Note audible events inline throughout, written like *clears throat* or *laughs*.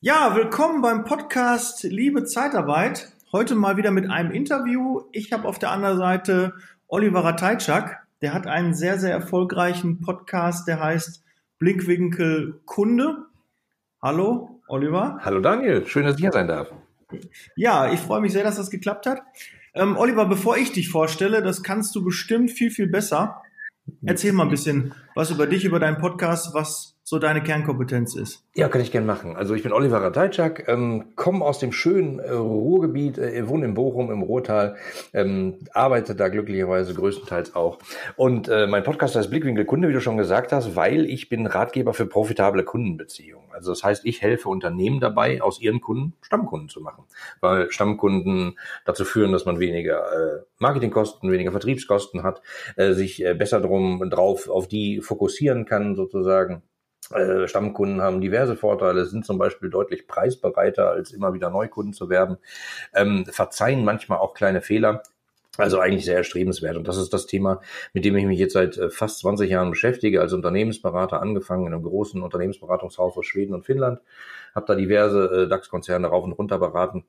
Ja, willkommen beim Podcast Liebe Zeitarbeit. Heute mal wieder mit einem Interview. Ich habe auf der anderen Seite Oliver Ratajczak. Der hat einen sehr, sehr erfolgreichen Podcast, der heißt Blickwinkel Kunde. Hallo, Oliver. Hallo Daniel, schön, dass ich hier sein darf. Ja, ich freue mich sehr, dass das geklappt hat. Ähm, Oliver, bevor ich dich vorstelle, das kannst du bestimmt viel, viel besser. Erzähl mal ein bisschen was über dich, über deinen Podcast, was so deine Kernkompetenz ist. Ja, kann ich gern machen. Also ich bin Oliver Ratajczak, ähm, komme aus dem schönen äh, Ruhrgebiet, äh, wohne in Bochum im Ruhrtal, ähm, arbeite da glücklicherweise größtenteils auch. Und äh, mein Podcast heißt Blickwinkel Kunde, wie du schon gesagt hast, weil ich bin Ratgeber für profitable Kundenbeziehungen. Also das heißt, ich helfe Unternehmen dabei, aus ihren Kunden Stammkunden zu machen. Weil Stammkunden dazu führen, dass man weniger äh, Marketingkosten, weniger Vertriebskosten hat, äh, sich äh, besser drum drauf auf die fokussieren kann sozusagen Stammkunden haben diverse Vorteile, sind zum Beispiel deutlich preisbereiter, als immer wieder Neukunden zu werben, ähm, verzeihen manchmal auch kleine Fehler. Also eigentlich sehr erstrebenswert. Und das ist das Thema, mit dem ich mich jetzt seit äh, fast 20 Jahren beschäftige, als Unternehmensberater angefangen in einem großen Unternehmensberatungshaus aus Schweden und Finnland, habe da diverse äh, DAX-Konzerne rauf und runter beraten.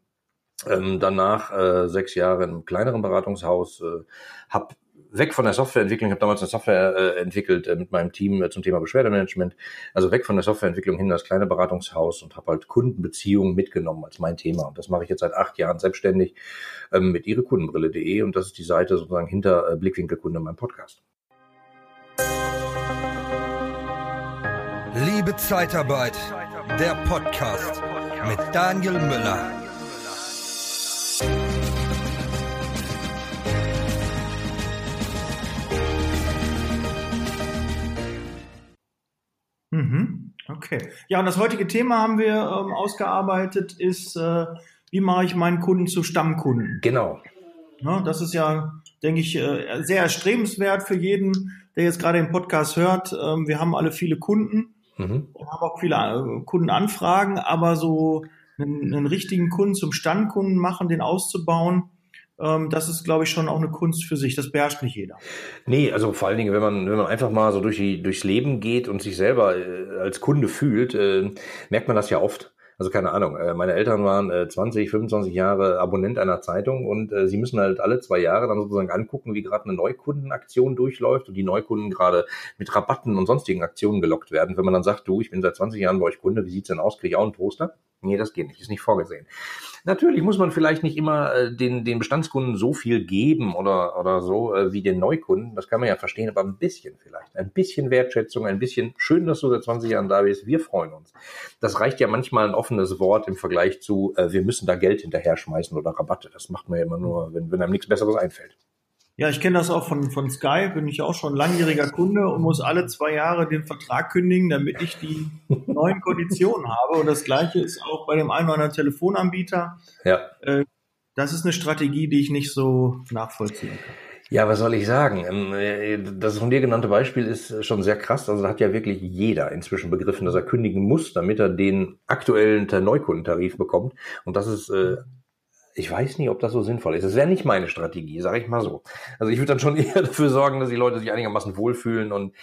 Ähm, danach äh, sechs Jahre einem kleineren Beratungshaus, äh, habe weg von der Softwareentwicklung. Ich habe damals eine Software äh, entwickelt äh, mit meinem Team äh, zum Thema Beschwerdemanagement. Also weg von der Softwareentwicklung hin in das kleine Beratungshaus und habe halt Kundenbeziehungen mitgenommen als mein Thema. Und das mache ich jetzt seit acht Jahren selbstständig ähm, mit ihrekundenbrille.de und das ist die Seite sozusagen hinter äh, Blickwinkelkunde in meinem Podcast. Liebe Zeitarbeit, der Podcast mit Daniel Müller. Mhm. Okay. Ja, und das heutige Thema haben wir ähm, ausgearbeitet, ist, äh, wie mache ich meinen Kunden zu Stammkunden? Genau. Ja, das ist ja, denke ich, äh, sehr erstrebenswert für jeden, der jetzt gerade den Podcast hört. Ähm, wir haben alle viele Kunden mhm. und haben auch viele äh, Kundenanfragen, aber so einen, einen richtigen Kunden zum Stammkunden machen, den auszubauen, ähm, das ist, glaube ich, schon auch eine Kunst für sich. Das beherrscht nicht jeder. Nee, also vor allen Dingen, wenn man, wenn man einfach mal so durch die, durchs Leben geht und sich selber äh, als Kunde fühlt, äh, merkt man das ja oft. Also keine Ahnung, äh, meine Eltern waren äh, 20, 25 Jahre Abonnent einer Zeitung und äh, sie müssen halt alle zwei Jahre dann sozusagen angucken, wie gerade eine Neukundenaktion durchläuft und die Neukunden gerade mit Rabatten und sonstigen Aktionen gelockt werden. Wenn man dann sagt, du, ich bin seit 20 Jahren bei euch Kunde, wie sieht's denn aus? Kriege ich auch einen Toaster? Nee, das geht nicht, ist nicht vorgesehen. Natürlich muss man vielleicht nicht immer äh, den, den Bestandskunden so viel geben oder, oder so äh, wie den Neukunden. Das kann man ja verstehen, aber ein bisschen vielleicht. Ein bisschen Wertschätzung, ein bisschen schön, dass du seit 20 Jahren da bist. Wir freuen uns. Das reicht ja manchmal ein offenes Wort im Vergleich zu, äh, wir müssen da Geld hinterher schmeißen oder Rabatte. Das macht man ja immer nur, wenn, wenn einem nichts Besseres einfällt. Ja, ich kenne das auch von, von Sky, bin ich auch schon langjähriger Kunde und muss alle zwei Jahre den Vertrag kündigen, damit ich die *laughs* neuen Konditionen habe. Und das gleiche ist auch bei dem einen oder anderen Telefonanbieter. Ja. Äh, das ist eine Strategie, die ich nicht so nachvollziehen kann. Ja, was soll ich sagen? Ähm, äh, das von dir genannte Beispiel ist schon sehr krass. Also da hat ja wirklich jeder inzwischen begriffen, dass er kündigen muss, damit er den aktuellen Neukundentarif bekommt. Und das ist äh, ich weiß nicht, ob das so sinnvoll ist. Das wäre nicht meine Strategie, sage ich mal so. Also ich würde dann schon *laughs* eher dafür sorgen, dass die Leute sich einigermaßen wohlfühlen und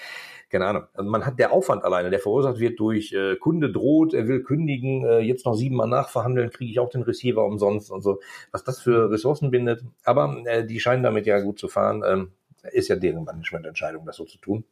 keine Ahnung. Also man hat der Aufwand alleine, der verursacht wird durch äh, Kunde droht, er will kündigen, äh, jetzt noch siebenmal nachverhandeln, kriege ich auch den Receiver umsonst und so. Was das für Ressourcen bindet. Aber äh, die scheinen damit ja gut zu fahren. Ähm, ist ja deren Managemententscheidung, das so zu tun.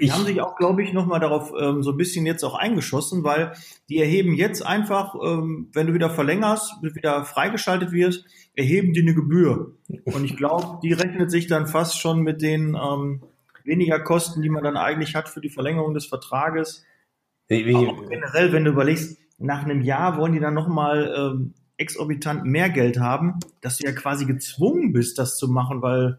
Die haben sich auch, glaube ich, nochmal darauf ähm, so ein bisschen jetzt auch eingeschossen, weil die erheben jetzt einfach, ähm, wenn du wieder verlängerst, wieder freigeschaltet wirst, erheben die eine Gebühr. Und ich glaube, die rechnet sich dann fast schon mit den ähm, weniger Kosten, die man dann eigentlich hat für die Verlängerung des Vertrages. Wie, wie, auch generell, wenn du überlegst, nach einem Jahr wollen die dann nochmal ähm, exorbitant mehr Geld haben, dass du ja quasi gezwungen bist, das zu machen, weil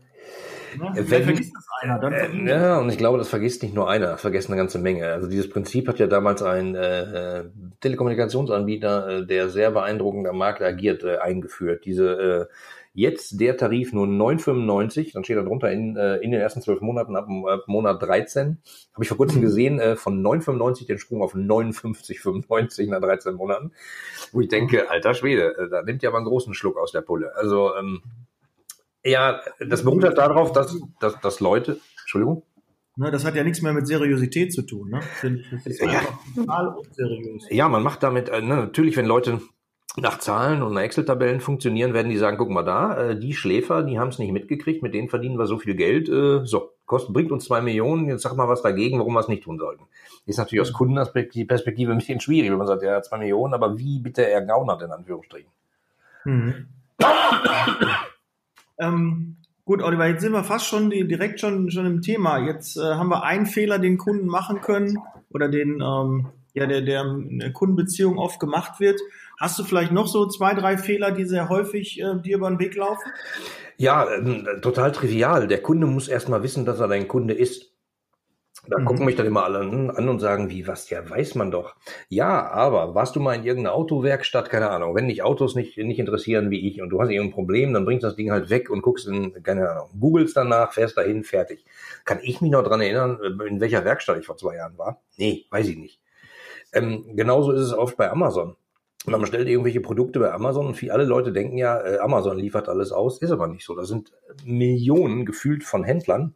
Ne? Wenn, vergisst das einer, dann äh, Ja, und ich glaube, das vergisst nicht nur einer, das vergessen eine ganze Menge. Also dieses Prinzip hat ja damals ein äh, äh Telekommunikationsanbieter, äh, der sehr beeindruckend am Markt agiert, äh, eingeführt. Diese äh, jetzt der Tarif nur 9,95, dann steht da drunter in, äh, in den ersten zwölf Monaten ab, ab Monat 13. Habe ich vor kurzem mhm. gesehen, äh, von 9,95 den Sprung auf 59,95 nach 13 Monaten. Wo ich denke, alter Schwede, äh, da nimmt ja aber einen großen Schluck aus der Pulle. Also ähm, ja, das beruht halt darauf, dass, dass, dass Leute, Entschuldigung. Ne, das hat ja nichts mehr mit Seriosität zu tun. Ne? Das ist Ja. total unseriös. Ja, man macht damit, äh, ne, natürlich, wenn Leute nach Zahlen und nach Excel-Tabellen funktionieren, werden die sagen, guck mal da, äh, die Schläfer, die haben es nicht mitgekriegt, mit denen verdienen wir so viel Geld. Äh, so, kostet, bringt uns zwei Millionen, jetzt sag mal was dagegen, warum wir es nicht tun sollten. Ist natürlich aus Kundenperspektive ein bisschen schwierig, wenn man sagt, ja, zwei Millionen, aber wie bitte ergaunert in Anführungsstrichen? Mhm. *coughs* ähm, gut, Oliver, jetzt sind wir fast schon die, direkt schon, schon im Thema. Jetzt äh, haben wir einen Fehler, den Kunden machen können oder den, ähm, ja, der, der in der Kundenbeziehung oft gemacht wird. Hast du vielleicht noch so zwei, drei Fehler, die sehr häufig äh, dir über den Weg laufen? Ja, ähm, total trivial. Der Kunde muss erstmal wissen, dass er dein Kunde ist. Da Mhm. gucken mich dann immer alle an, und sagen, wie, was, ja, weiß man doch. Ja, aber warst du mal in irgendeiner Autowerkstatt, keine Ahnung, wenn dich Autos nicht, nicht interessieren wie ich und du hast irgendein Problem, dann bringst du das Ding halt weg und guckst in, keine Ahnung, googelst danach, fährst dahin, fertig. Kann ich mich noch dran erinnern, in welcher Werkstatt ich vor zwei Jahren war? Nee, weiß ich nicht. Ähm, genauso ist es oft bei Amazon. Man bestellt irgendwelche Produkte bei Amazon und viele alle Leute denken ja, äh, Amazon liefert alles aus, ist aber nicht so. Da sind Millionen gefühlt von Händlern,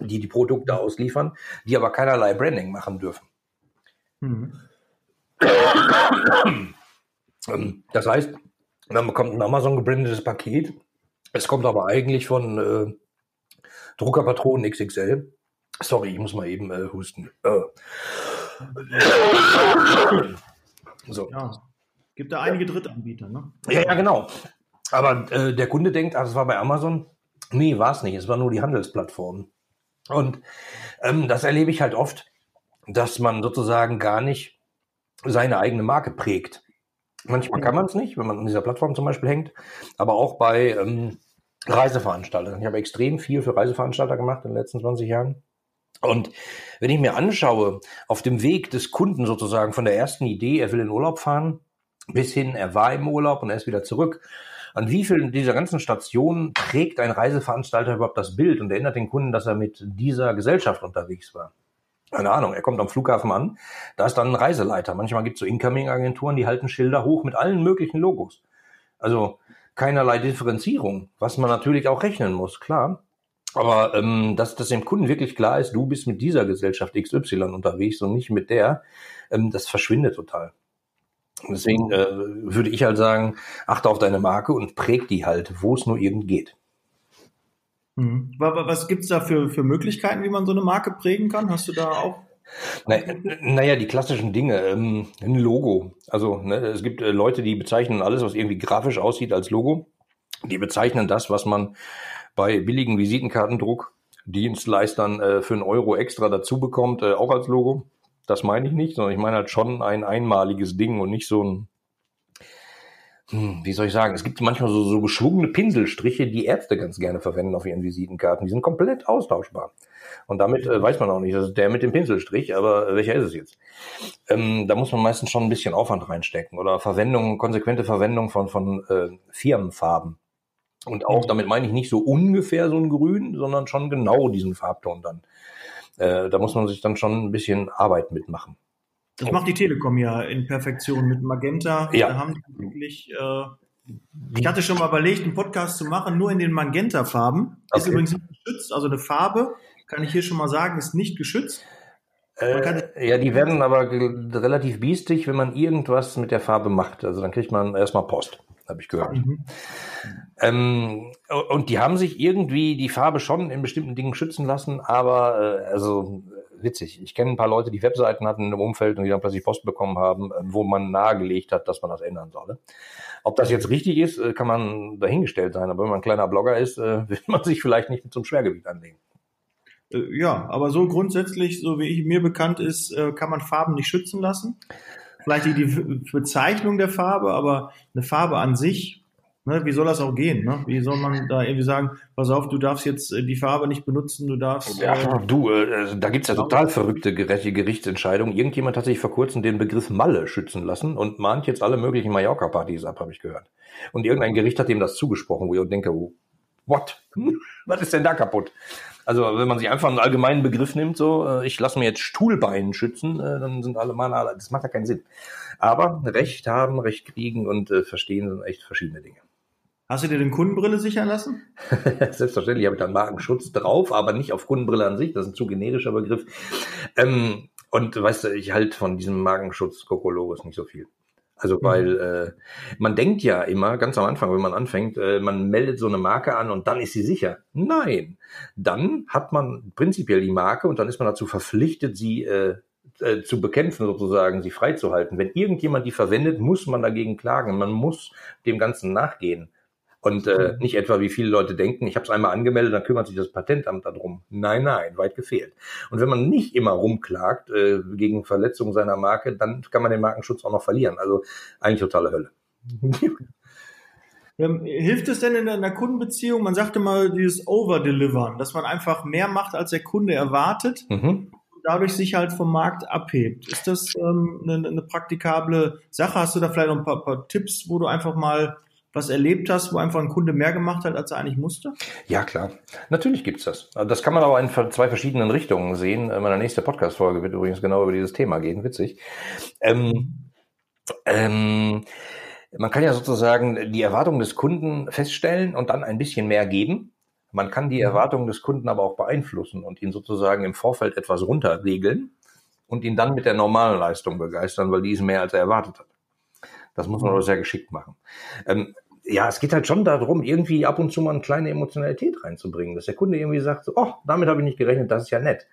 die die Produkte ausliefern, die aber keinerlei Branding machen dürfen. Mhm. Das heißt, dann bekommt ein Amazon gebrandetes Paket. Es kommt aber eigentlich von äh, Druckerpatronen XXL. Sorry, ich muss mal eben äh, husten. Äh. So. Ja. Gibt da einige Drittanbieter, ne? Ja, ja, genau. Aber äh, der Kunde denkt, ah, das war bei Amazon. Nee, war es nicht. Es war nur die Handelsplattform. Und ähm, das erlebe ich halt oft, dass man sozusagen gar nicht seine eigene Marke prägt. Manchmal kann man es nicht, wenn man an dieser Plattform zum Beispiel hängt, aber auch bei ähm, Reiseveranstaltern. Ich habe extrem viel für Reiseveranstalter gemacht in den letzten 20 Jahren. Und wenn ich mir anschaue, auf dem Weg des Kunden sozusagen von der ersten Idee, er will in Urlaub fahren, bis hin, er war im Urlaub und er ist wieder zurück, an wie vielen dieser ganzen Stationen trägt ein Reiseveranstalter überhaupt das Bild und erinnert den Kunden, dass er mit dieser Gesellschaft unterwegs war? Keine Ahnung, er kommt am Flughafen an, da ist dann ein Reiseleiter. Manchmal gibt es so Incoming-Agenturen, die halten Schilder hoch mit allen möglichen Logos. Also keinerlei Differenzierung, was man natürlich auch rechnen muss, klar. Aber ähm, dass, dass dem Kunden wirklich klar ist, du bist mit dieser Gesellschaft XY unterwegs und nicht mit der, ähm, das verschwindet total. Deswegen äh, würde ich halt sagen, achte auf deine Marke und präg die halt, wo es nur irgend geht. Mhm. Wa- wa- Was gibt's da für, für Möglichkeiten, wie man so eine Marke prägen kann? Hast du da auch? Na, naja, die klassischen Dinge, ähm, ein Logo. Also ne, es gibt äh, Leute, die bezeichnen alles, was irgendwie grafisch aussieht, als Logo. Die bezeichnen das, was man bei billigen Visitenkartendruck Dienstleistern äh, für einen Euro extra dazu bekommt, äh, auch als Logo. Das meine ich nicht, sondern ich meine halt schon ein einmaliges Ding und nicht so ein, hm, wie soll ich sagen, es gibt manchmal so, so geschwungene Pinselstriche, die Ärzte ganz gerne verwenden auf ihren Visitenkarten. Die sind komplett austauschbar. Und damit äh, weiß man auch nicht, das ist der mit dem Pinselstrich, aber äh, welcher ist es jetzt? Ähm, da muss man meistens schon ein bisschen Aufwand reinstecken oder Verwendung, konsequente Verwendung von, von äh, Firmenfarben. Und auch, damit meine ich nicht so ungefähr so ein Grün, sondern schon genau diesen Farbton dann. Äh, da muss man sich dann schon ein bisschen Arbeit mitmachen. Das macht die Telekom ja in Perfektion mit Magenta. Ja. Da haben die wirklich, äh, ich hatte schon mal überlegt, einen Podcast zu machen, nur in den Magenta-Farben. Ist Okay. übrigens nicht geschützt, also eine Farbe, kann ich hier schon mal sagen, ist nicht geschützt. Äh, ja, die werden aber relativ biestig, wenn man irgendwas mit der Farbe macht. Also dann kriegt man erstmal Post, habe ich gehört. Mhm. Ähm, und die haben sich irgendwie die Farbe schon in bestimmten Dingen schützen lassen, aber äh, also witzig. Ich kenne ein paar Leute, die Webseiten hatten im Umfeld und die dann plötzlich Post bekommen haben, äh, wo man nahegelegt hat, dass man das ändern solle. Ob das jetzt richtig ist, äh, kann man dahingestellt sein, aber wenn man ein kleiner Blogger ist, äh, *laughs* will man sich vielleicht nicht mit einem Schwergewicht anlegen. Ja, aber so grundsätzlich, so wie ich mir bekannt ist, kann man Farben nicht schützen lassen. Vielleicht die, die Bezeichnung der Farbe, aber eine Farbe an sich, ne, wie soll das auch gehen? Ne? Wie soll man da irgendwie sagen, pass auf, du darfst jetzt äh, die Farbe nicht benutzen, du darfst. Ja, Äh, du, äh, da gibt's ja total verrückte Gerichtsentscheidungen. Irgendjemand hat sich vor kurzem den Begriff Malle schützen lassen und mahnt jetzt alle möglichen Mallorca-Partys ab, habe ich gehört. Und irgendein Gericht hat ihm das zugesprochen, wo ich denke, oh, what? *laughs* Was ist denn da kaputt? Also wenn man sich einfach einen allgemeinen Begriff nimmt, so äh, ich lasse mir jetzt Stuhlbeinen schützen, äh, dann sind alle Mann, das macht ja keinen Sinn. Aber Recht haben, Recht kriegen und äh, verstehen sind echt verschiedene Dinge. Hast du dir den Kundenbrille sichern lassen? *laughs* Selbstverständlich habe ich dann Markenschutz drauf, aber nicht auf Kundenbrille an sich. Das ist ein zu generischer Begriff. Ähm, und weißt du, ich halte von diesem Markenschutz Kokologos nicht so viel. Also mhm. weil äh, man denkt ja immer, ganz am Anfang, wenn man anfängt, äh, man meldet so eine Marke an und dann ist sie sicher. Nein, dann hat man prinzipiell die Marke und dann ist man dazu verpflichtet, sie äh, äh, zu bekämpfen, sozusagen, sie freizuhalten. Wenn irgendjemand die verwendet, muss man dagegen klagen. Man muss dem Ganzen nachgehen. Und äh, nicht etwa, wie viele Leute denken, ich habe es einmal angemeldet, dann kümmert sich das Patentamt darum. Nein, nein, weit gefehlt. Und wenn man nicht immer rumklagt äh, gegen Verletzungen seiner Marke, dann kann man den Markenschutz auch noch verlieren. Also eigentlich totale Hölle. *laughs* Ähm, hilft es denn in einer Kundenbeziehung? Man sagte mal dieses Overdelivern, dass man einfach mehr macht, als der Kunde erwartet. Mhm dadurch sich halt vom Markt abhebt. Ist das ähm, eine, eine praktikable Sache? Hast du da vielleicht noch ein paar, paar Tipps, wo du einfach mal was erlebt hast, wo einfach ein Kunde mehr gemacht hat, als er eigentlich musste? Ja, klar. Natürlich gibt's das. Das kann man aber in zwei verschiedenen Richtungen sehen. Meine nächste Podcast-Folge wird übrigens genau über dieses Thema gehen. Witzig. Ähm, ähm, man kann ja sozusagen die Erwartungen des Kunden feststellen und dann ein bisschen mehr geben. Man kann die mhm. Erwartungen des Kunden aber auch beeinflussen und ihn sozusagen im Vorfeld etwas runterregeln und ihn dann mit der normalen Leistung begeistern, weil die ist mehr als er erwartet hat. Das muss man mhm. aber sehr geschickt machen. Ähm, ja, es geht halt schon darum, irgendwie ab und zu mal eine kleine Emotionalität reinzubringen, dass der Kunde irgendwie sagt, so, oh, damit habe ich nicht gerechnet, das ist ja nett.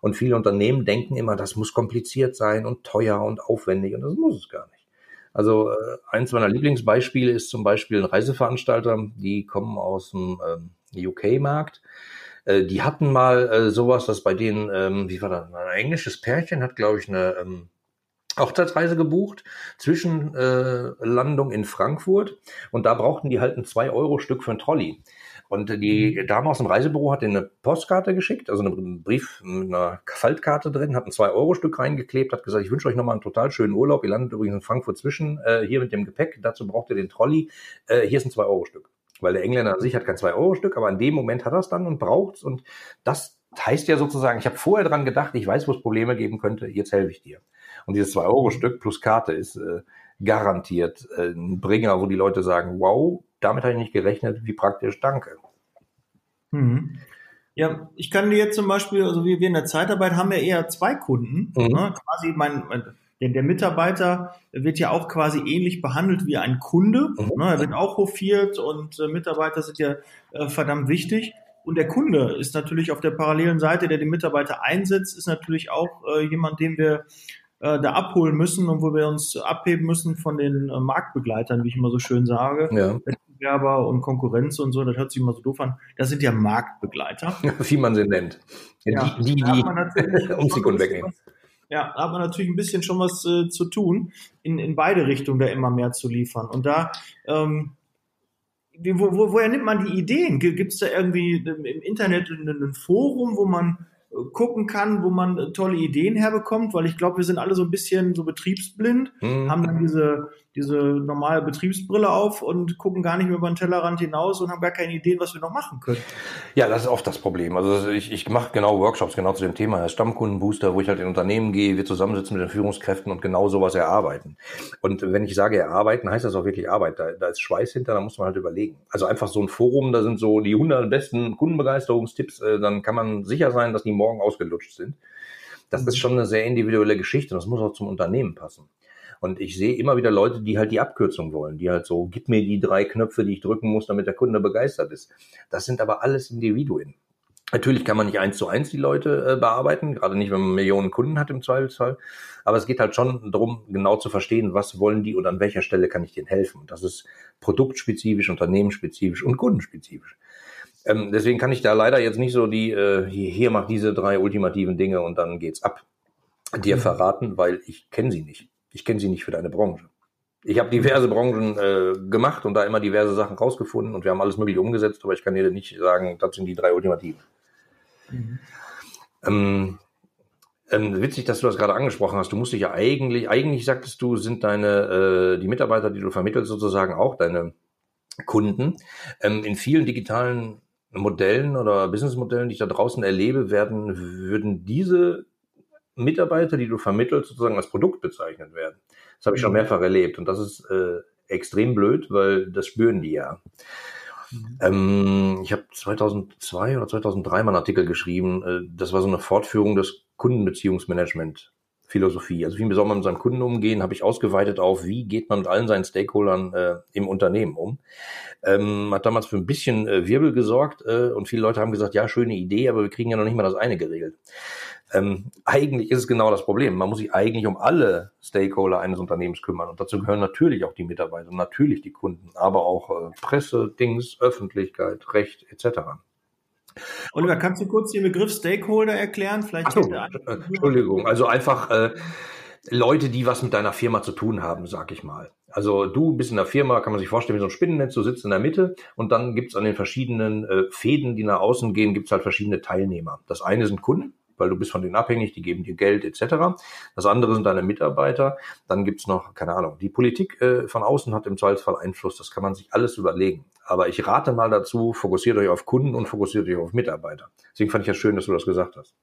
Und viele Unternehmen denken immer, das muss kompliziert sein und teuer und aufwendig und das muss es gar nicht. Also äh, eins meiner Lieblingsbeispiele ist zum Beispiel ein Reiseveranstalter, die kommen aus dem ähm, UK-Markt. Äh, die hatten mal äh, sowas, dass bei denen, ähm, wie war das, ein englisches Pärchen hat, glaube ich, eine ähm, Hochzeitsreise gebucht, zwischen äh, Landung in Frankfurt und da brauchten die halt ein 2-Euro-Stück für ein Trolley. Und die mhm. Dame aus dem Reisebüro hat eine Postkarte geschickt, also einen Brief mit einer Faltkarte drin, hat ein 2-Euro-Stück reingeklebt, hat gesagt, ich wünsche euch nochmal einen total schönen Urlaub. Ihr landet übrigens in Frankfurt zwischen, äh, hier mit dem Gepäck, dazu braucht ihr den Trolley. Äh, hier ist ein 2-Euro-Stück. Weil der Engländer an sich hat kein 2-Euro-Stück, aber in dem Moment hat er es dann und braucht es. Und das heißt ja sozusagen, ich habe vorher dran gedacht, ich weiß, wo es Probleme geben könnte, jetzt helfe ich dir. Und dieses 2-Euro-Stück plus Karte ist äh, garantiert äh, ein Bringer, wo die Leute sagen, wow, damit habe ich nicht gerechnet, wie praktisch, danke. Mhm. Ja, ich kann dir jetzt zum Beispiel, also wir, wir in der Zeitarbeit haben ja eher zwei Kunden. Mhm. Ne? Quasi mein, denn der Mitarbeiter wird ja auch quasi ähnlich behandelt wie ein Kunde. Mhm. Ne? Er wird auch hofiert und äh, Mitarbeiter sind ja äh, verdammt wichtig. Und der Kunde ist natürlich auf der parallelen Seite, der den Mitarbeiter einsetzt, ist natürlich auch äh, jemand, den wir da abholen müssen und wo wir uns abheben müssen von den äh, Marktbegleitern, wie ich immer so schön sage. Ja. Wettbewerber und Konkurrenz und so, das hört sich immer so doof an. Das sind ja Marktbegleiter. *laughs* Wie man sie nennt. Ja, die, die, die um Sekunden wegnehmen. Ja, da hat man natürlich ein bisschen schon was äh, zu tun, in, in beide Richtungen da immer mehr zu liefern. Und da, ähm, wo, wo, woher nimmt man die Ideen? Gibt es da irgendwie im Internet ein, ein Forum, wo man gucken kann, wo man tolle Ideen herbekommt, weil ich glaube, wir sind alle so ein bisschen so betriebsblind, mhm. haben dann diese, diese normale Betriebsbrille auf und gucken gar nicht mehr über den Tellerrand hinaus und haben gar keine Ideen, was wir noch machen können. Ja, das ist oft das Problem. Also ich, ich mache genau Workshops genau zu dem Thema, Stammkundenbooster, wo ich halt in Unternehmen gehe, wir zusammensitzen mit den Führungskräften und genau sowas erarbeiten. Und wenn ich sage erarbeiten, heißt das auch wirklich Arbeit. Da, da ist Schweiß hinter, da muss man halt überlegen. Also einfach so ein Forum, da sind so die 100 besten Kundenbegeisterungstipps, äh, dann kann man sicher sein, dass die morgen ausgelutscht sind. Das ist schon eine sehr individuelle Geschichte und das muss auch zum Unternehmen passen. Und ich sehe immer wieder Leute, die halt die Abkürzung wollen, die halt so, gib mir die drei Knöpfe, die ich drücken muss, damit der Kunde begeistert ist. Das sind aber alles Individuen. Natürlich kann man nicht eins zu eins die Leute äh, bearbeiten, gerade nicht, wenn man Millionen Kunden hat im Zweifelsfall. Aber es geht halt schon darum, genau zu verstehen, was wollen die und an welcher Stelle kann ich denen helfen. Und das ist produktspezifisch, unternehmensspezifisch und kundenspezifisch. Ähm, deswegen kann ich da leider jetzt nicht so die, äh, hier, hier macht diese drei ultimativen Dinge und dann geht's ab, dir mhm. verraten, weil ich kenne sie nicht. Ich kenne sie nicht für deine Branche. Ich habe diverse Branchen äh, gemacht und da immer diverse Sachen rausgefunden und wir haben alles mögliche umgesetzt, aber ich kann dir nicht sagen, das sind die drei Ultimativen. Mhm. Ähm, ähm, witzig, dass du das gerade angesprochen hast. Du musst dich ja eigentlich, eigentlich sagtest du, sind deine, äh, die Mitarbeiter, die du vermittelst, sozusagen auch deine Kunden. Ähm, in vielen digitalen Modellen oder Businessmodellen, die ich da draußen erlebe, werden, würden diese Mitarbeiter, die du vermittelst, sozusagen als Produkt bezeichnet werden. Das habe ich schon mhm. mehrfach erlebt und das ist äh, extrem blöd, weil das spüren die ja. Mhm. Ähm, ich habe 2002 oder 2003 mal einen Artikel geschrieben. Äh, das war so eine Fortführung des Kundenbeziehungsmanagement Philosophie. Also wie soll man mit seinem Kunden umgehen, habe ich ausgeweitet auf, wie geht man mit allen seinen Stakeholdern äh, im Unternehmen um. Ähm, hat damals für ein bisschen äh, Wirbel gesorgt äh, und viele Leute haben gesagt, ja, schöne Idee, aber wir kriegen ja noch nicht mal das eine geregelt. Ähm, eigentlich ist es genau das Problem. Man muss sich eigentlich um alle Stakeholder eines Unternehmens kümmern. Und dazu gehören natürlich auch die Mitarbeiter, natürlich die Kunden, aber auch äh, Presse, Dings, Öffentlichkeit, Recht etc. Oliver, kannst du kurz den Begriff Stakeholder erklären? Vielleicht so, Entschuldigung, also einfach äh, Leute, die was mit deiner Firma zu tun haben, sag ich mal. Also du bist in der Firma, kann man sich vorstellen, wie so ein Spinnennetz, du sitzt in der Mitte und dann gibt's an den verschiedenen äh, Fäden, die nach außen gehen, gibt's halt verschiedene Teilnehmer. Das eine sind Kunden, weil du bist von denen abhängig, die geben dir Geld etc. Das andere sind deine Mitarbeiter. Dann gibt's noch, keine Ahnung, die Politik äh, von außen hat im Zweifelsfall Einfluss. Das kann man sich alles überlegen. Aber ich rate mal dazu, fokussiert euch auf Kunden und fokussiert euch auf Mitarbeiter. Deswegen fand ich ja schön, dass du das gesagt hast.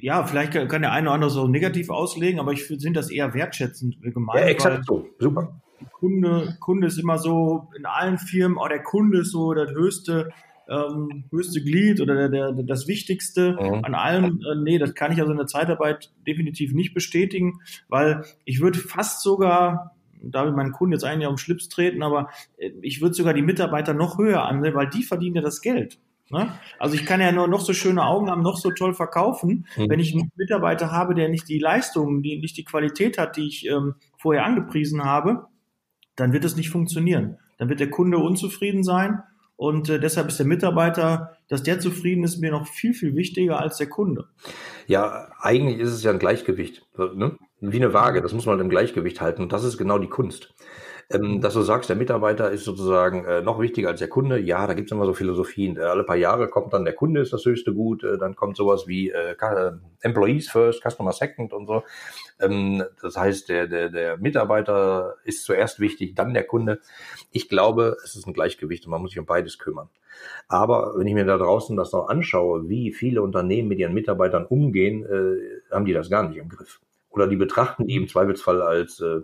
Ja, vielleicht kann der eine oder andere so negativ auslegen, aber ich finde das eher wertschätzend gemeint. Ja, exakt so. Super. Kunde, Kunde ist immer so in allen Firmen, oh, der Kunde ist so das höchste ähm, höchste Glied oder der, der, das Wichtigste mhm. an allem. Äh, nee, das kann ich also in der Zeitarbeit definitiv nicht bestätigen, weil ich würde fast sogar, da will meinen Kunden jetzt ein Jahr um Schlips treten, aber äh, ich würde sogar die Mitarbeiter noch höher ansehen, weil die verdienen ja das Geld. Ne? Also ich kann ja nur noch so schöne Augen haben, noch so toll verkaufen. Mhm. Wenn ich einen Mitarbeiter habe, der nicht die Leistung, die nicht die Qualität hat, die ich ähm, vorher angepriesen habe, dann wird es nicht funktionieren. Dann wird der Kunde unzufrieden sein und äh, deshalb ist der Mitarbeiter, dass der zufrieden ist, mir noch viel, viel wichtiger als der Kunde. Ja, eigentlich ist es ja ein Gleichgewicht. Ne? Wie eine Waage, das muss man im Gleichgewicht halten. Und das ist genau die Kunst. Ähm, dass du sagst, der Mitarbeiter ist sozusagen äh, noch wichtiger als der Kunde. Ja, da gibt es immer so Philosophien. Äh, alle paar Jahre kommt dann der Kunde ist das höchste Gut, äh, dann kommt sowas wie äh, Employees First, Customer Second und so. Ähm, das heißt, der, der, der Mitarbeiter ist zuerst wichtig, dann der Kunde. Ich glaube, es ist ein Gleichgewicht und man muss sich um beides kümmern. Aber wenn ich mir da draußen das noch anschaue, wie viele Unternehmen mit ihren Mitarbeitern umgehen, äh, haben die das gar nicht im Griff. Oder die betrachten die im Zweifelsfall als äh,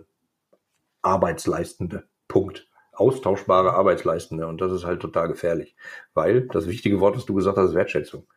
Arbeitsleistende. Punkt. Austauschbare Arbeitsleistende. Und das ist halt total gefährlich. Weil das wichtige Wort, das du gesagt hast, ist Wertschätzung.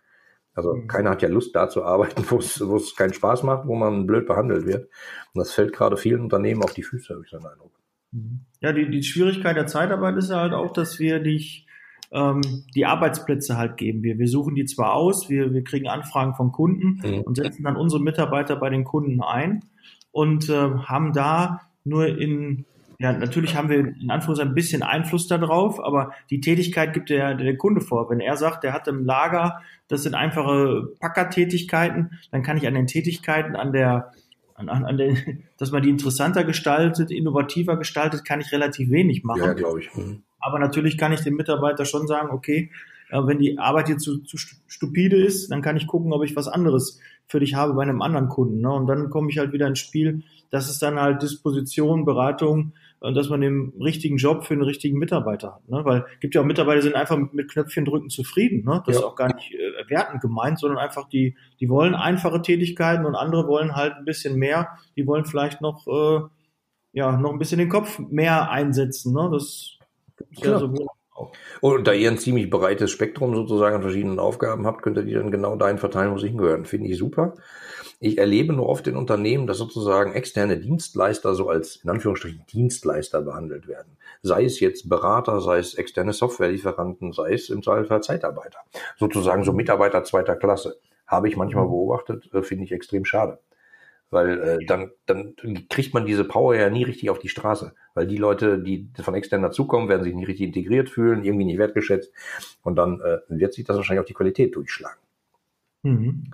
Also mhm. keiner hat ja Lust, da zu arbeiten, *laughs* wo es, wo es keinen Spaß macht, wo man blöd behandelt wird. Und das fällt gerade vielen Unternehmen auf die Füße, habe ich so den Eindruck. Mhm. Ja, die, die Schwierigkeit der Zeitarbeit ist ja halt auch, dass wir nicht ähm, die Arbeitsplätze halt geben. Wir, wir suchen die zwar aus, wir, wir kriegen Anfragen von Kunden mhm. und setzen dann unsere Mitarbeiter bei den Kunden ein und äh, haben da nur in ja, natürlich haben wir in Anführungszeichen ein bisschen Einfluss darauf, aber die Tätigkeit gibt der, der Kunde vor. Wenn er sagt, er hat im Lager, das sind einfache Packertätigkeiten, dann kann ich an den Tätigkeiten, an der, an, an den, *laughs* dass man die interessanter gestaltet, innovativer gestaltet, kann ich relativ wenig machen. Ja, glaube ich. Mhm. Aber natürlich kann ich dem Mitarbeiter schon sagen, okay, äh, wenn die Arbeit hier zu, zu stupide ist, dann kann ich gucken, ob ich was anderes für dich habe bei einem anderen Kunden. Ne? Und dann komme ich halt wieder ins Spiel. Das ist dann halt Disposition, Beratung, und dass man den richtigen Job für den richtigen Mitarbeiter hat. Ne? Weil gibt ja auch Mitarbeiter, die sind einfach mit, mit Knöpfchen drücken zufrieden. Ne? Das ja. ist auch gar nicht äh, wertend gemeint, sondern einfach die, die wollen einfache Tätigkeiten und andere wollen halt ein bisschen mehr. Die wollen vielleicht noch, äh, ja, noch ein bisschen den Kopf mehr einsetzen. Ne? Das gibt's ja, sowohl. Und da ihr ein ziemlich breites Spektrum sozusagen an verschiedenen Aufgaben habt, könnt ihr die dann genau dahin verteilen, wo sie hingehören. Finde ich super. Ich erlebe nur oft in Unternehmen, dass sozusagen externe Dienstleister so als in Anführungsstrichen Dienstleister behandelt werden. Sei es jetzt Berater, sei es externe Softwarelieferanten, sei es im Zweifelsfall Zeitarbeiter. Sozusagen so Mitarbeiter zweiter Klasse. Habe ich manchmal mhm. beobachtet, äh, finde ich extrem schade. Weil äh, dann, dann kriegt man diese Power ja nie richtig auf die Straße. Weil die Leute, die von extern dazukommen, werden sich nicht richtig integriert fühlen, irgendwie nicht wertgeschätzt. Und dann äh, wird sich das wahrscheinlich auf die Qualität durchschlagen. Mhm.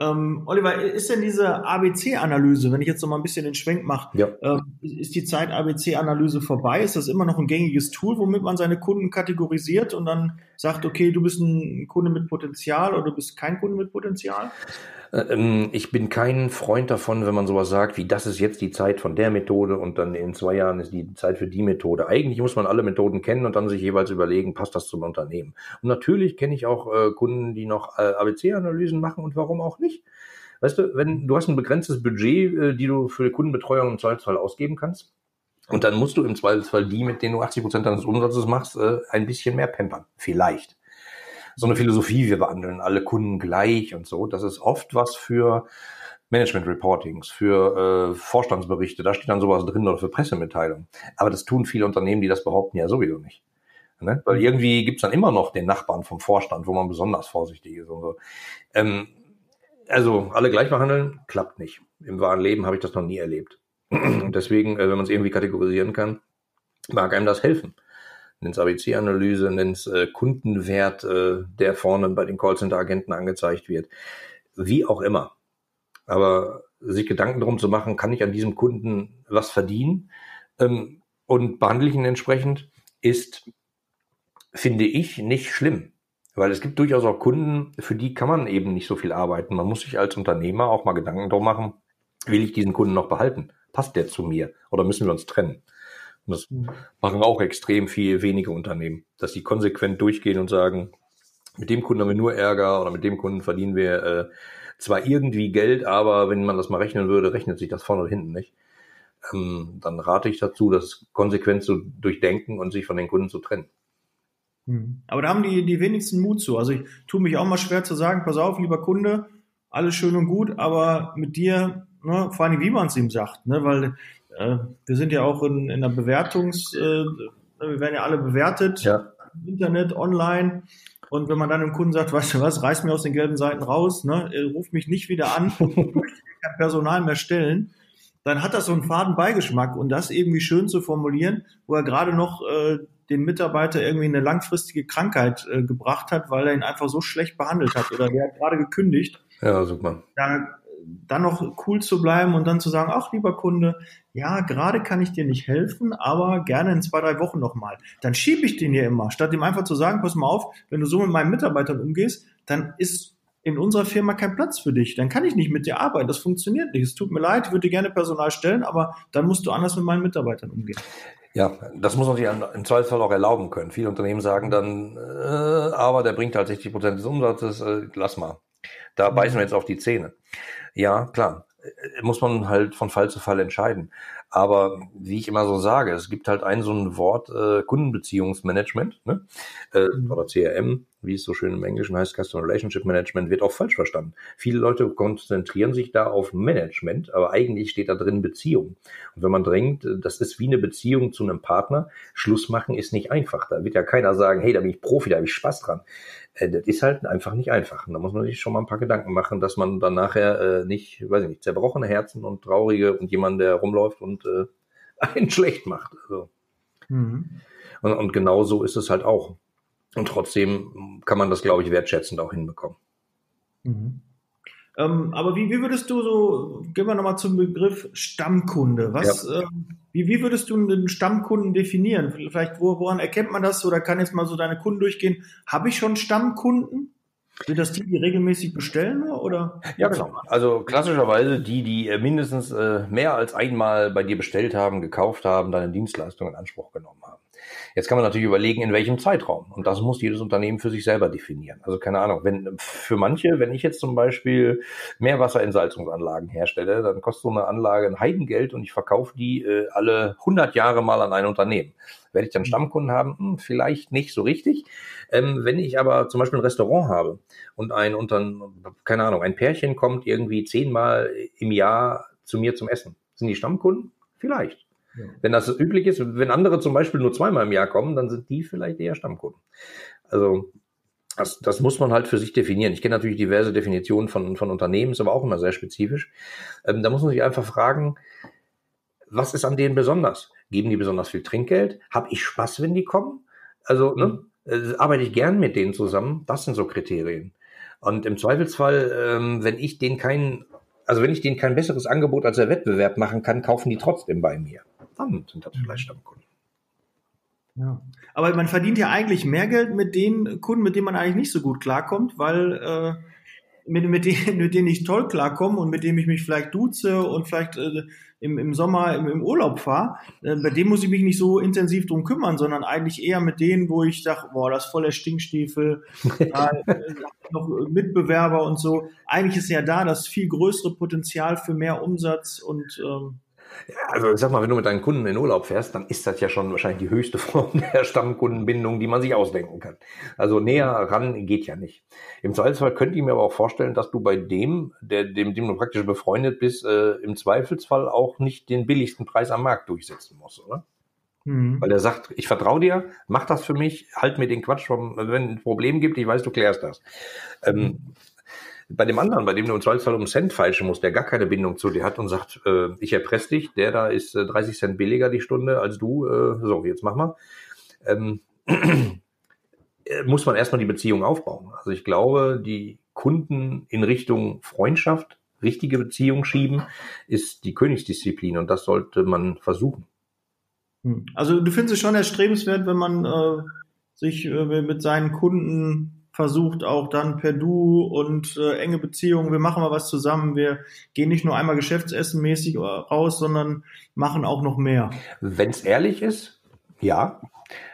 Ähm, Oliver, ist denn diese ABC-Analyse, wenn ich jetzt noch mal ein bisschen den Schwenk mache, ja. ähm, ist die Zeit ABC-Analyse vorbei? Ist das immer noch ein gängiges Tool, womit man seine Kunden kategorisiert und dann sagt, okay, du bist ein Kunde mit Potenzial oder du bist kein Kunde mit Potenzial? Ähm, ich bin kein Freund davon, wenn man sowas sagt, wie das ist jetzt die Zeit von der Methode und dann in zwei Jahren ist die Zeit für die Methode. Eigentlich muss man alle Methoden kennen und dann sich jeweils überlegen, passt das zum Unternehmen. Und natürlich kenne ich auch äh, Kunden, die noch äh, ABC-Analysen machen und warum auch nicht. Weißt du, wenn du hast ein begrenztes Budget, äh, die du für Kundenbetreuung im Zweifelsfall ausgeben kannst, Und dann musst du im Zweifelsfall die, mit denen du 80 Prozent deines Umsatzes machst, äh, ein bisschen mehr pampern. Vielleicht. So eine Philosophie, wir behandeln alle Kunden gleich und so, das ist oft was für Management Reportings, für äh, Vorstandsberichte, da steht dann sowas drin oder für Pressemitteilungen. Aber das tun viele Unternehmen, die das behaupten, ja sowieso nicht. Ne? Weil irgendwie gibt's dann immer noch den Nachbarn vom Vorstand, wo man besonders vorsichtig ist und so. Ähm, also alle gleich behandeln, klappt nicht. Im wahren Leben habe ich das noch nie erlebt. Und *clears throat* deswegen, äh, wenn man es irgendwie kategorisieren kann, mag einem das helfen. Nenn's ABC-Analyse, nenn's äh, Kundenwert, äh, der vorne bei den Callcenter-Agenten angezeigt wird. Wie auch immer. Aber sich Gedanken darum zu machen, kann ich an diesem Kunden was verdienen ähm, und behandle ich ihn entsprechend, ist, finde ich, nicht schlimm. Weil es gibt durchaus auch Kunden, für die kann man eben nicht so viel arbeiten. Man muss sich als Unternehmer auch mal Gedanken darum machen, will ich diesen Kunden noch behalten? Passt der zu mir? Oder müssen wir uns trennen? Und das mhm. machen auch extrem viel wenige Unternehmen, dass sie konsequent durchgehen und sagen, mit dem Kunden haben wir nur Ärger oder mit dem Kunden verdienen wir äh, zwar irgendwie Geld, aber wenn man das mal rechnen würde, rechnet sich das vorne und hinten nicht. Ähm, dann rate ich dazu, das konsequent zu durchdenken und sich von den Kunden zu trennen. Mhm. Aber da haben die, die wenigsten Mut zu. Also ich tue mich auch mal schwer zu sagen, pass auf, lieber Kunde, alles schön und gut, aber mit dir, ne, vor allem wie man es ihm sagt, ne, weil wir sind ja auch in, in der Bewertungs, äh, wir werden ja alle bewertet, ja. im Internet, online. Und wenn man dann dem Kunden sagt, weißt du was, reiß mir aus den gelben Seiten raus, ne, ruf mich nicht wieder an, *laughs* ich möchte kein Personal mehr stellen, dann hat das so einen faden Beigeschmack und das irgendwie schön zu formulieren, wo er gerade noch äh, den Mitarbeiter irgendwie eine langfristige Krankheit äh, gebracht hat, weil er ihn einfach so schlecht behandelt hat oder der hat gerade gekündigt. Ja, super. Dann, dann noch cool zu bleiben und dann zu sagen, ach lieber Kunde, ja, gerade kann ich dir nicht helfen, aber gerne in zwei, drei Wochen nochmal. Dann schiebe ich den hier immer, statt ihm einfach zu sagen, pass mal auf, wenn du so mit meinen Mitarbeitern umgehst, dann ist in unserer Firma kein Platz für dich. Dann kann ich nicht mit dir arbeiten. Das funktioniert nicht. Es tut mir leid, ich würde dir gerne Personal stellen, aber dann musst du anders mit meinen Mitarbeitern umgehen. Ja, das muss man sich im Zweifelsfall auch erlauben können. Viele Unternehmen sagen dann, äh, aber der bringt halt 60 Prozent des Umsatzes, äh, lass mal. Da mhm. beißen wir jetzt auf die Zähne. Ja, klar, äh, muss man halt von Fall zu Fall entscheiden. Aber wie ich immer so sage, es gibt halt ein so ein Wort äh, Kundenbeziehungsmanagement ne? äh, mhm. oder CRM, wie es so schön im Englischen heißt, Customer Relationship Management, wird auch falsch verstanden. Viele Leute konzentrieren sich da auf Management, aber eigentlich steht da drin Beziehung. Und wenn man denkt, das ist wie eine Beziehung zu einem Partner, Schluss machen ist nicht einfach. Da wird ja keiner sagen, hey, da bin ich Profi, da habe ich Spaß dran. Äh, das ist halt einfach nicht einfach. Und da muss man sich schon mal ein paar Gedanken machen, dass man dann nachher äh, nicht, weiß ich nicht, zerbrochene Herzen und traurige und jemand, der rumläuft und äh, *laughs* einen schlecht macht. Also. Mhm. Und, und genau so ist es halt auch. Und trotzdem kann man das, glaube ich, wertschätzend auch hinbekommen. Mhm. Ähm, aber wie, wie würdest du so, gehen wir nochmal zum Begriff Stammkunde. Was, ja. ähm, wie, wie würdest du einen Stammkunden definieren? Vielleicht, wo, woran erkennt man das? Oder kann jetzt mal so deine Kunden durchgehen? Habe ich schon Stammkunden? Sind das die, die regelmäßig bestellen oder? Ja, genau. Also klassischerweise die, die äh, mindestens äh, mehr als einmal bei dir bestellt haben, gekauft haben, deine Dienstleistung in Anspruch genommen haben. Jetzt kann man natürlich überlegen, in welchem Zeitraum. Und das muss jedes Unternehmen für sich selber definieren. Also keine Ahnung, wenn für manche, wenn ich jetzt zum Beispiel Meerwasserentsalzungsanlagen herstelle, dann kostet so eine Anlage ein Heidengeld und ich verkaufe die äh, alle 100 Jahre mal an ein Unternehmen. Werde ich dann Stammkunden haben? Hm, vielleicht nicht so richtig. Ähm, wenn ich aber zum Beispiel ein Restaurant habe und ein unter, keine Ahnung, ein Pärchen kommt irgendwie zehnmal im Jahr zu mir zum Essen. Sind die Stammkunden? Vielleicht. Ja. Wenn das üblich ist, wenn andere zum Beispiel nur zweimal im Jahr kommen, dann sind die vielleicht eher Stammkunden. Also das, das muss man halt für sich definieren. Ich kenne natürlich diverse Definitionen von, von Unternehmen, ist aber auch immer sehr spezifisch. Ähm, da muss man sich einfach fragen, was ist an denen besonders? Geben die besonders viel Trinkgeld? Habe ich Spaß, wenn die kommen? Also ne, äh, arbeite ich gern mit denen zusammen? Das sind so Kriterien. Und im Zweifelsfall, ähm, wenn ich denen keinen, also wenn ich denen kein besseres Angebot als der Wettbewerb machen kann, kaufen die trotzdem bei mir dann sind das vielleicht Stammkunden. Ja. Aber man verdient ja eigentlich mehr Geld mit den Kunden, mit denen man eigentlich nicht so gut klarkommt, weil äh, mit, mit, denen, *laughs* mit denen ich toll klarkomme und mit denen ich mich vielleicht duze und vielleicht äh, im, im Sommer im, im Urlaub fahre, äh, bei dem muss ich mich nicht so intensiv drum kümmern, sondern eigentlich eher mit denen, wo ich sage, boah, das ist voller Stinkstiefel, *laughs* da, äh, noch Mitbewerber und so. Eigentlich ist ja da das viel größere Potenzial für mehr Umsatz und ähm, Also ich sag mal, wenn du mit deinen Kunden in Urlaub fährst, dann ist das ja schon wahrscheinlich die höchste *laughs* Form der Stammkundenbindung, die man sich ausdenken kann. Also näher ran geht ja nicht. Im Zweifelsfall könnte ich mir aber auch vorstellen, dass du bei dem, der, dem, dem du praktisch befreundet bist, äh, im Zweifelsfall auch nicht den billigsten Preis am Markt durchsetzen musst, oder? Mhm. Weil er sagt, ich vertraue dir, mach das für mich, halt mir den Quatsch vom, wenn ein Problem gibt, ich weiß, du klärst das. Ähm, bei dem anderen, bei dem du im Zweifelsfall um Cent feilschen musst, der gar keine Bindung zu dir hat und sagt, äh, ich erpresse dich, der da ist äh, 30 Cent billiger die Stunde als du, äh, so, jetzt mach mal. Ähm, *clears throat* muss man erstmal die Beziehung aufbauen. Also ich glaube, die Kunden in Richtung Freundschaft, richtige Beziehung schieben, ist die Königsdisziplin und das sollte man versuchen. Hm. Also du findest es schon erstrebenswert, wenn man äh, sich äh, mit seinen Kunden versucht auch dann per Du und äh, enge Beziehungen, wir machen mal was zusammen, wir gehen nicht nur einmal Geschäftsessen mäßig raus, sondern machen auch noch mehr. Wenn es ehrlich ist, ja.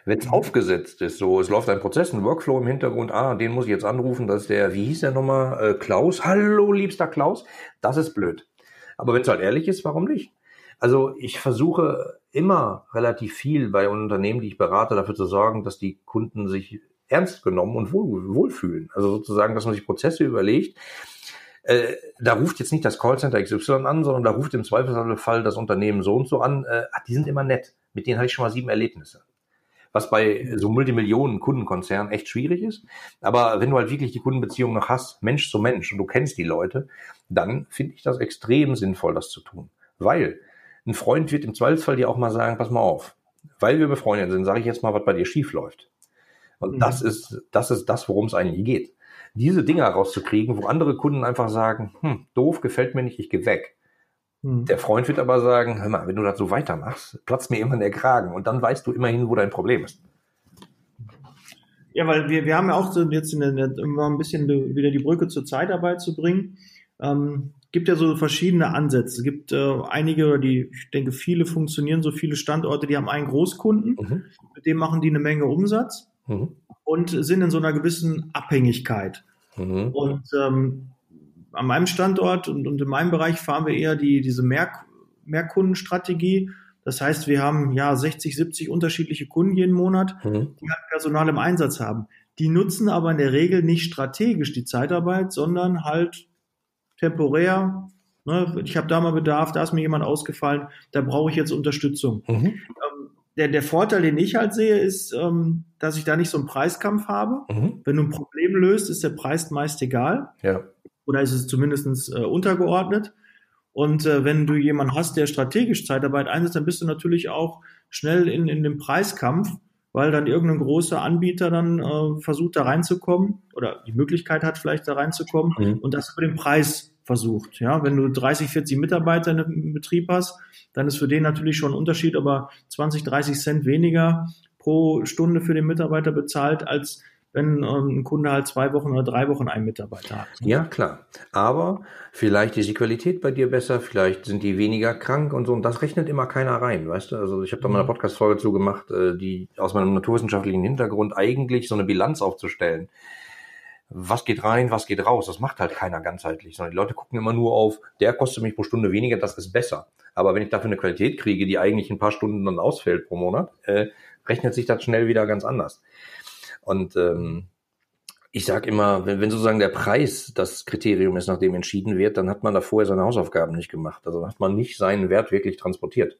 Wenn es aufgesetzt ist, so es läuft ein Prozess, ein Workflow im Hintergrund, ah, den muss ich jetzt anrufen, das ist der, wie hieß der nochmal, äh, Klaus, hallo liebster Klaus, das ist blöd. Aber wenn es halt ehrlich ist, warum nicht? Also ich versuche immer relativ viel bei Unternehmen, die ich berate, dafür zu sorgen, dass die Kunden sich ernst genommen und wohl, wohlfühlen. Also sozusagen, dass man sich Prozesse überlegt. Äh, da ruft jetzt nicht das Callcenter XY an, sondern da ruft im Zweifelsfall das Unternehmen so und so an. Äh, ach, die sind immer nett. Mit denen hatte ich schon mal sieben Erlebnisse. Was bei so Multimillionen Kundenkonzernen echt schwierig ist. Aber wenn du halt wirklich die Kundenbeziehung noch hast, Mensch zu Mensch, und du kennst die Leute, dann finde ich das extrem sinnvoll, das zu tun. Weil ein Freund wird im Zweifelsfall dir auch mal sagen, pass mal auf, weil wir befreundet sind, sage ich jetzt mal, was bei dir schief läuft. Und mhm. das ist, das ist das, worum es eigentlich geht. Diese Dinger rauszukriegen, wo andere Kunden einfach sagen, hm, doof, gefällt mir nicht, ich gehe weg. Mhm. Der Freund wird aber sagen, hör mal, wenn du das so weitermachst, platzt mir immer der Kragen und dann weißt du immerhin, wo dein Problem ist. Ja, weil wir, wir haben ja auch so jetzt in der, immer ein bisschen wieder die Brücke zur Zeitarbeit zu bringen. Ähm, gibt ja so verschiedene Ansätze. Es gibt äh, einige, die, ich denke, viele funktionieren, so viele Standorte, die haben einen Großkunden, mhm. mit dem machen die eine Menge Umsatz mhm. und sind in so einer gewissen Abhängigkeit. Mhm. Und ähm, an meinem Standort und, und in meinem Bereich fahren wir eher die, diese Mehr, Mehrkundenstrategie. Das heißt, wir haben ja 60, 70 unterschiedliche Kunden jeden Monat, mhm. die halt Personal im Einsatz haben. Die nutzen aber in der Regel nicht strategisch die Zeitarbeit, sondern halt temporär. Ne, ich habe da mal Bedarf, da ist mir jemand ausgefallen, da brauche ich jetzt Unterstützung. Mhm. Der, der Vorteil, den ich halt sehe, ist, ähm, dass ich da nicht so einen Preiskampf habe. Mhm. Wenn du ein Problem löst, ist der Preis meist egal. Ja. Oder ist es zumindest äh, untergeordnet. Und äh, wenn du jemanden hast, der strategisch Zeitarbeit einsetzt, dann bist du natürlich auch schnell in, in dem Preiskampf, weil dann irgendein großer Anbieter dann äh, versucht, da reinzukommen oder die Möglichkeit hat, vielleicht da reinzukommen mhm. und das über den Preis versucht. Ja, wenn du 30, 40 Mitarbeiter im Betrieb hast, dann ist für den natürlich schon ein Unterschied, aber 20, 30 Cent weniger pro Stunde für den Mitarbeiter bezahlt, als wenn ähm, ein Kunde halt zwei Wochen oder drei Wochen einen Mitarbeiter hat. Ja, klar. Aber vielleicht ist die Qualität bei dir besser, vielleicht sind die weniger krank und so. Und das rechnet immer keiner rein, weißt du? Also ich habe da mal eine mhm. Podcast-Folge zu gemacht, äh, die aus meinem naturwissenschaftlichen Hintergrund eigentlich so eine Bilanz aufzustellen was geht rein, was geht raus. Das macht halt keiner ganzheitlich, sondern die Leute gucken immer nur auf, der kostet mich pro Stunde weniger, das ist besser. Aber wenn ich dafür eine Qualität kriege, die eigentlich ein paar Stunden dann ausfällt pro Monat, äh, rechnet sich das schnell wieder ganz anders. Und ähm, ich sage immer, wenn, wenn sozusagen der Preis das Kriterium ist, nach dem entschieden wird, dann hat man da vorher seine Hausaufgaben nicht gemacht. Also hat man nicht seinen Wert wirklich transportiert.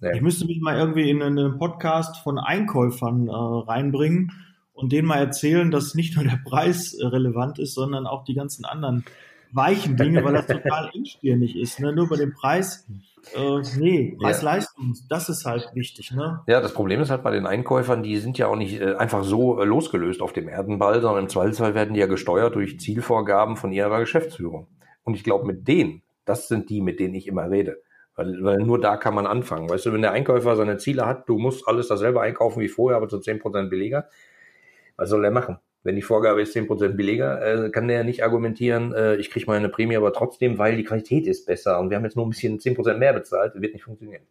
Ja. Ich müsste mich mal irgendwie in einen Podcast von Einkäufern äh, reinbringen und denen mal erzählen, dass nicht nur der Preis äh, relevant ist, sondern auch die ganzen anderen weichen Dinge, weil das total *laughs* engstirnig ist. Ne? Nur bei dem Preis, äh, nee, Preis-Leistung, das ist halt wichtig. Ne? Ja, das Problem ist halt bei den Einkäufern, die sind ja auch nicht äh, einfach so äh, losgelöst auf dem Erdenball, sondern im Zweifelsfall werden die ja gesteuert durch Zielvorgaben von ihrer Geschäftsführung. Und ich glaube, mit denen, das sind die, mit denen ich immer rede. Weil, weil nur da kann man anfangen. Weißt du, wenn der Einkäufer seine Ziele hat, du musst alles dasselbe einkaufen wie vorher, aber zu 10% billiger, was soll er machen? Wenn die Vorgabe ist 10% billiger, äh, kann der nicht argumentieren, äh, ich kriege meine Prämie aber trotzdem, weil die Qualität ist besser und wir haben jetzt nur ein bisschen 10% mehr bezahlt, wird nicht funktionieren.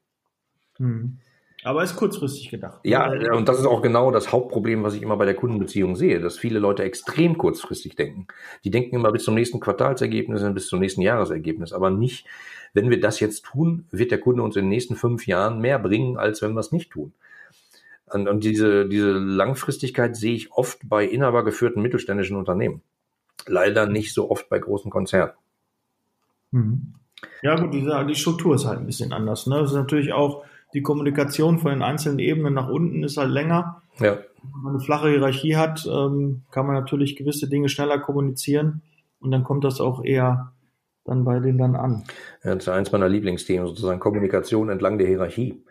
Hm. Aber ist kurzfristig gedacht. Ja, und das ist auch genau das Hauptproblem, was ich immer bei der Kundenbeziehung sehe, dass viele Leute extrem kurzfristig denken. Die denken immer bis zum nächsten Quartalsergebnis, bis zum nächsten Jahresergebnis, aber nicht, wenn wir das jetzt tun, wird der Kunde uns in den nächsten fünf Jahren mehr bringen, als wenn wir es nicht tun. Und, und diese, diese Langfristigkeit sehe ich oft bei inhabergeführten mittelständischen Unternehmen. Leider nicht so oft bei großen Konzernen. Mhm. Ja, gut, die, die Struktur ist halt ein bisschen anders. Ne? Das ist natürlich auch die Kommunikation von den einzelnen Ebenen nach unten ist halt länger. Ja. Wenn man eine flache Hierarchie hat, ähm, kann man natürlich gewisse Dinge schneller kommunizieren und dann kommt das auch eher dann bei denen dann an. Ja, das ist eins meiner Lieblingsthemen, sozusagen Kommunikation entlang der Hierarchie.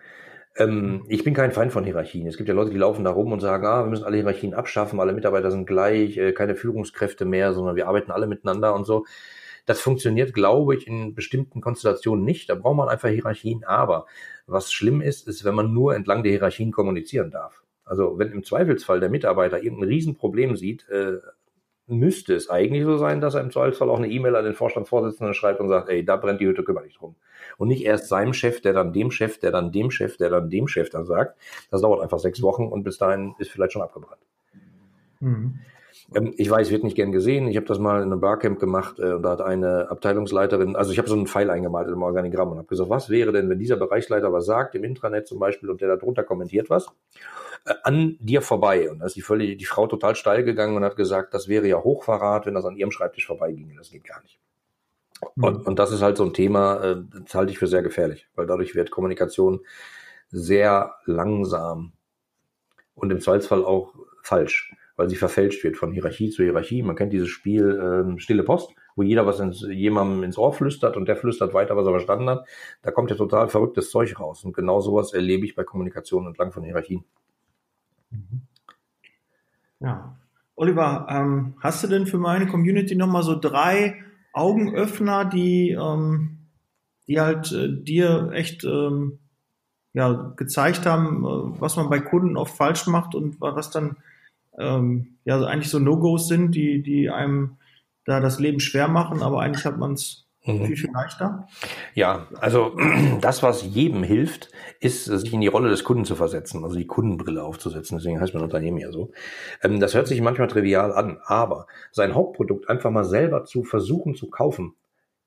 Ähm, ich bin kein Feind von Hierarchien. Es gibt ja Leute, die laufen da rum und sagen, ah, wir müssen alle Hierarchien abschaffen, alle Mitarbeiter sind gleich, äh, keine Führungskräfte mehr, sondern wir arbeiten alle miteinander und so. Das funktioniert, glaube ich, in bestimmten Konstellationen nicht. Da braucht man einfach Hierarchien. Aber was schlimm ist, ist, wenn man nur entlang der Hierarchien kommunizieren darf. Also wenn im Zweifelsfall der Mitarbeiter irgendein Riesenproblem sieht, äh, müsste es eigentlich so sein, dass er im Zweifelsfall auch eine E-Mail an den Vorstandsvorsitzenden schreibt und sagt, ey, da brennt die Hütte, kümmere dich drum. Und nicht erst seinem Chef, der dann dem Chef, der dann dem Chef, der dann dem Chef dann sagt. Das dauert einfach sechs Wochen und bis dahin ist vielleicht schon abgebrannt. Mhm. Ähm, ich weiß, wird nicht gern gesehen. Ich habe das mal in einem Barcamp gemacht äh, und da hat eine Abteilungsleiterin, also ich habe so einen Pfeil eingemalt im Organigramm und habe gesagt, was wäre denn, wenn dieser Bereichsleiter was sagt, im Intranet zum Beispiel, und der da drunter kommentiert was, an dir vorbei. Und da ist die, völlig, die Frau total steil gegangen und hat gesagt, das wäre ja Hochverrat, wenn das an ihrem Schreibtisch vorbeiginge. Das geht gar nicht. Mhm. Und, und das ist halt so ein Thema, äh, das halte ich für sehr gefährlich, weil dadurch wird Kommunikation sehr langsam und im Zweifelsfall auch falsch weil sie verfälscht wird von Hierarchie zu Hierarchie. Man kennt dieses Spiel ähm, Stille Post, wo jeder was ins, jemandem ins Ohr flüstert und der flüstert weiter, was er verstanden hat. Da kommt ja total verrücktes Zeug raus. Und genau sowas erlebe ich bei Kommunikation entlang von Hierarchien. Mhm. Ja. Oliver, ähm, hast du denn für meine Community nochmal so drei Augenöffner, die, ähm, die halt äh, dir echt ähm, ja, gezeigt haben, äh, was man bei Kunden oft falsch macht und was dann ähm, ja eigentlich so No-Gos sind, die, die einem da das Leben schwer machen, aber eigentlich hat man es mhm. viel, viel leichter. Ja, also *clears throat* das, was jedem hilft, ist, sich in die Rolle des Kunden zu versetzen, also die Kundenbrille aufzusetzen. Deswegen heißt mein Unternehmen ja so. Ähm, das hört sich manchmal trivial an, aber sein Hauptprodukt einfach mal selber zu versuchen zu kaufen,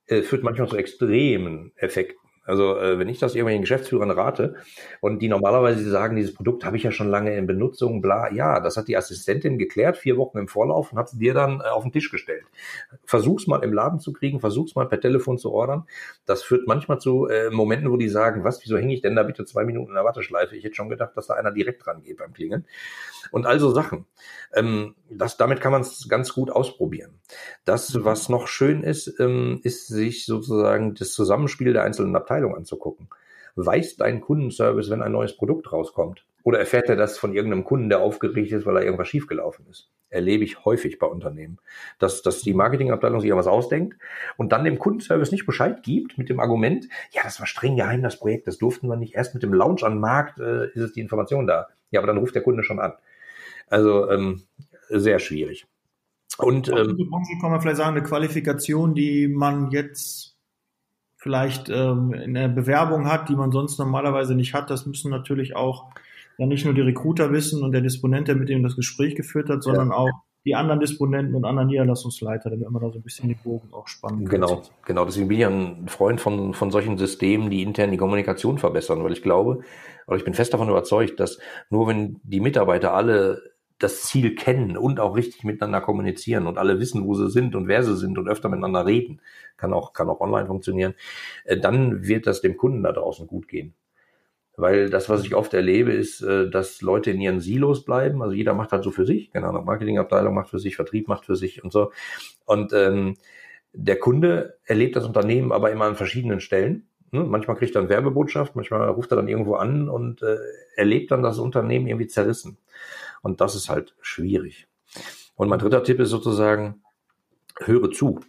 äh, führt manchmal zu extremen Effekten. Also äh, wenn ich das irgendwelchen Geschäftsführern rate und die normalerweise sagen, dieses Produkt habe ich ja schon lange in Benutzung, bla, ja, das hat die Assistentin geklärt, vier Wochen im Vorlauf und hat sie dir dann äh, auf den Tisch gestellt. Versuch's mal im Laden zu kriegen, versuch's mal per Telefon zu ordern. Das führt manchmal zu äh, Momenten, wo die sagen, was, wieso hänge ich denn da bitte zwei Minuten in der Warteschleife? Ich hätte schon gedacht, dass da einer direkt dran geht beim Klingeln. Und also Sachen. Ähm, das, damit kann man es ganz gut ausprobieren. Das, was noch schön ist, ähm, ist sich sozusagen das Zusammenspiel der einzelnen Abteilungen Abteilung anzugucken. Weiß dein Kundenservice, wenn ein neues Produkt rauskommt? Oder erfährt er das von irgendeinem Kunden, der aufgeregt ist, weil er irgendwas schiefgelaufen ist? Erlebe ich häufig bei Unternehmen, dass, dass die Marketingabteilung sich irgendwas ausdenkt und dann dem Kundenservice nicht Bescheid gibt mit dem Argument, ja, das war streng geheim, das Projekt, das durften wir nicht. Erst mit dem Launch an den Markt äh, ist es die Information da. Ja, aber dann ruft der Kunde schon an. Also ähm, sehr schwierig. Und ähm, kann man vielleicht sagen, eine Qualifikation, die man jetzt vielleicht ähm, eine Bewerbung hat, die man sonst normalerweise nicht hat. Das müssen natürlich auch ja nicht nur die Recruiter wissen und der Disponent, der mit dem das Gespräch geführt hat, sondern ja. auch die anderen Disponenten und anderen Niederlassungsleiter, damit man da so ein bisschen die Bogen auch spannen kann. Genau, genau. Deswegen bin ich ein Freund von, von solchen Systemen, die intern die Kommunikation verbessern, weil ich glaube, oder ich bin fest davon überzeugt, dass nur wenn die Mitarbeiter alle das Ziel kennen und auch richtig miteinander kommunizieren und alle wissen, wo sie sind und wer sie sind und öfter miteinander reden, kann auch, kann auch online funktionieren, äh, dann wird das dem Kunden da draußen gut gehen. Weil das, was ich oft erlebe, ist, äh, dass Leute in ihren Silos bleiben. Also jeder macht halt so für sich, genau, Marketingabteilung macht für sich, Vertrieb macht für sich und so. Und ähm, der Kunde erlebt das Unternehmen aber immer an verschiedenen Stellen. Ne? Manchmal kriegt er eine Werbebotschaft, manchmal ruft er dann irgendwo an und äh, erlebt dann das Unternehmen irgendwie zerrissen. Und das ist halt schwierig. Und mein dritter Tipp ist sozusagen, höre zu.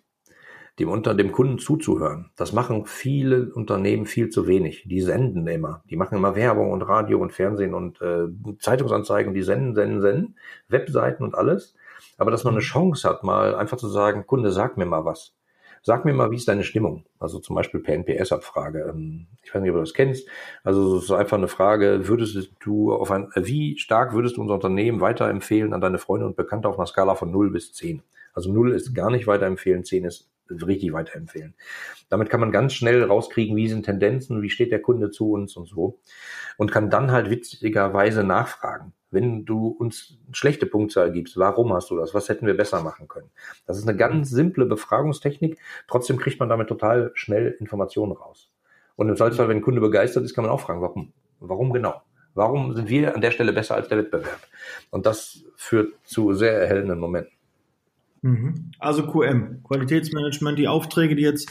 Dem, unter, dem Kunden zuzuhören. Das machen viele Unternehmen viel zu wenig. Die senden immer. Die machen immer Werbung und Radio und Fernsehen und äh, Zeitungsanzeigen. Die senden, senden, senden. Webseiten und alles. Aber dass man eine Chance hat, mal einfach zu sagen, Kunde, sag mir mal was. Sag mir mal, wie ist deine Stimmung? Also zum Beispiel per NPS-Abfrage. Ähm, ich weiß nicht, ob du das kennst. Also es ist einfach eine Frage, würdest du auf ein, wie stark würdest du unser Unternehmen weiterempfehlen an deine Freunde und Bekannte auf einer Skala von 0 bis 10? Also 0 ist gar nicht weiterempfehlen, 10 ist richtig weiterempfehlen. Damit kann man ganz schnell rauskriegen, wie sind Tendenzen, wie steht der Kunde zu uns und so. Und kann dann halt witzigerweise nachfragen. Wenn du uns schlechte Punktzahl gibst, warum hast du das? Was hätten wir besser machen können? Das ist eine ganz simple Befragungstechnik. Trotzdem kriegt man damit total schnell Informationen raus. Und im Zweifelsfall, wenn ein Kunde begeistert ist, kann man auch fragen, warum? Warum genau? Warum sind wir an der Stelle besser als der Wettbewerb? Und das führt zu sehr erhellenden Momenten. Mhm. Also QM, Qualitätsmanagement, die Aufträge, die jetzt,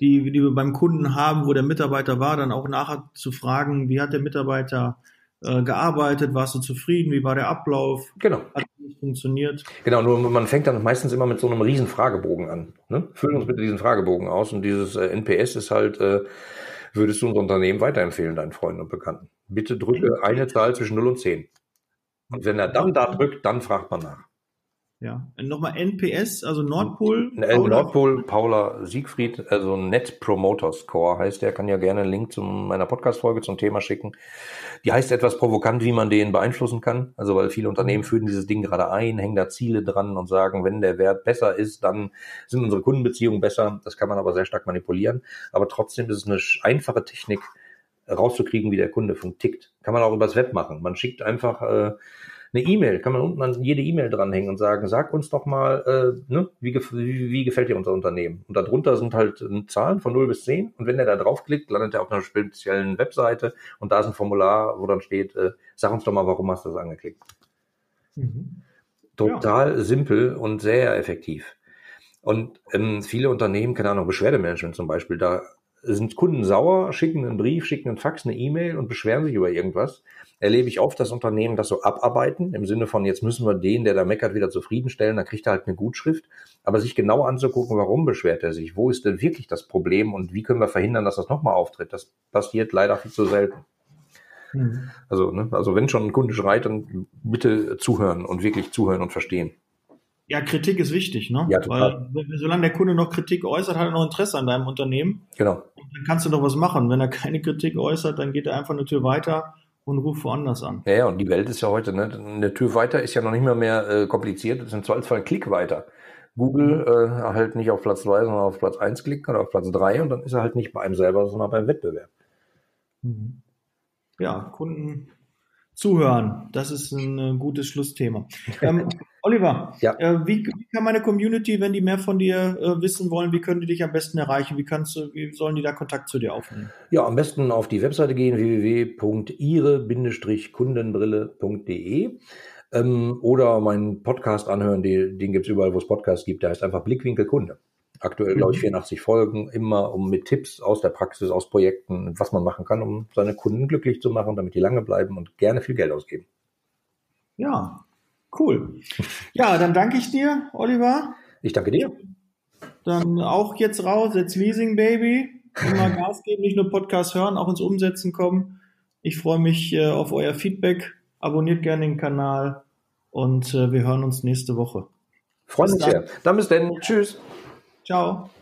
die, die wir beim Kunden haben, wo der Mitarbeiter war, dann auch nachher zu fragen, wie hat der Mitarbeiter äh, gearbeitet, warst du zufrieden, wie war der Ablauf? Genau. Hat nicht funktioniert? Genau, nur man fängt dann meistens immer mit so einem riesen Fragebogen an. Ne? Füllen uns bitte diesen Fragebogen aus und dieses äh, NPS ist halt, äh, würdest du unser Unternehmen weiterempfehlen, deinen Freunden und Bekannten? Bitte drücke eine Zahl zwischen 0 und 10. Und wenn er dann da drückt, dann fragt man nach. Ja, nochmal NPS, also Nordpol. Paula. Nordpol, Paula Siegfried, also Net Promoter Score heißt der, kann ja gerne einen Link zu meiner Podcast-Folge zum Thema schicken. Die heißt etwas provokant, wie man den beeinflussen kann. Also, weil viele Unternehmen führen dieses Ding gerade ein, hängen da Ziele dran und sagen, wenn der Wert besser ist, dann sind unsere Kundenbeziehungen besser. Das kann man aber sehr stark manipulieren. Aber trotzdem ist es eine einfache Technik, rauszukriegen, wie der Kunde tickt. Kann man auch übers Web machen. Man schickt einfach, äh, eine E-Mail, kann man unten an jede E-Mail dranhängen und sagen, sag uns doch mal, äh, ne, wie, wie, wie gefällt dir unser Unternehmen? Und darunter sind halt äh, Zahlen von 0 bis 10 und wenn er da draufklickt, landet er auf einer speziellen Webseite und da ist ein Formular, wo dann steht, äh, sag uns doch mal, warum hast du das angeklickt? Mhm. Total ja. simpel und sehr effektiv. Und ähm, viele Unternehmen, keine Ahnung, Beschwerdemanagement zum Beispiel, da sind Kunden sauer, schicken einen Brief, schicken einen Fax, eine E-Mail und beschweren sich über irgendwas. Erlebe ich oft, dass Unternehmen das so abarbeiten, im Sinne von, jetzt müssen wir den, der da meckert, wieder zufriedenstellen, dann kriegt er halt eine Gutschrift. Aber sich genau anzugucken, warum beschwert er sich, wo ist denn wirklich das Problem und wie können wir verhindern, dass das nochmal auftritt, das passiert leider viel zu selten. Mhm. Also, ne, also wenn schon ein Kunde schreit, dann bitte zuhören und wirklich zuhören und verstehen. Ja, Kritik ist wichtig, ne? Ja, total. Weil solange der Kunde noch Kritik äußert, hat er noch Interesse an deinem Unternehmen. Genau. Und dann kannst du doch was machen. Wenn er keine Kritik äußert, dann geht er einfach eine Tür weiter und ruft woanders an. Ja, ja, und die Welt ist ja heute, ne? Eine Tür weiter ist ja noch nicht mehr mehr äh, kompliziert. Es ist im Zweifelsfall ein Klick weiter. Google äh, halt nicht auf Platz 2, sondern auf Platz 1 klicken oder auf Platz 3 und dann ist er halt nicht bei einem selber, sondern beim Wettbewerb. Mhm. Ja, Kunden zuhören. Das ist ein äh, gutes Schlussthema. *laughs* Ähm, Oliver, ja. äh, wie, wie, kann meine Community, wenn die mehr von dir äh, wissen wollen, wie können die dich am besten erreichen? Wie, kannst du, wie sollen die da Kontakt zu dir aufnehmen? Ja, am besten auf die Webseite gehen, www.ihre-kundenbrille.de ähm, oder meinen Podcast anhören, den, den gibt es überall, wo es Podcasts gibt. Der heißt einfach Blickwinkel Kunde. Aktuell, glaube ich, 84 mhm. Folgen, immer um mit Tipps aus der Praxis, aus Projekten, was man machen kann, um seine Kunden glücklich zu machen, damit die lange bleiben und gerne viel Geld ausgeben. Ja, cool. Ja, dann danke ich dir, Oliver. Ich danke dir. Dann auch jetzt raus, jetzt Leasing Baby. Immer Gas geben, nicht nur Podcast hören, auch ins Umsetzen kommen. Ich freue mich äh, auf euer Feedback. Abonniert gerne den Kanal und äh, wir hören uns nächste Woche. Freue mich sehr. Dann bis dann. Tschüss. Ciao.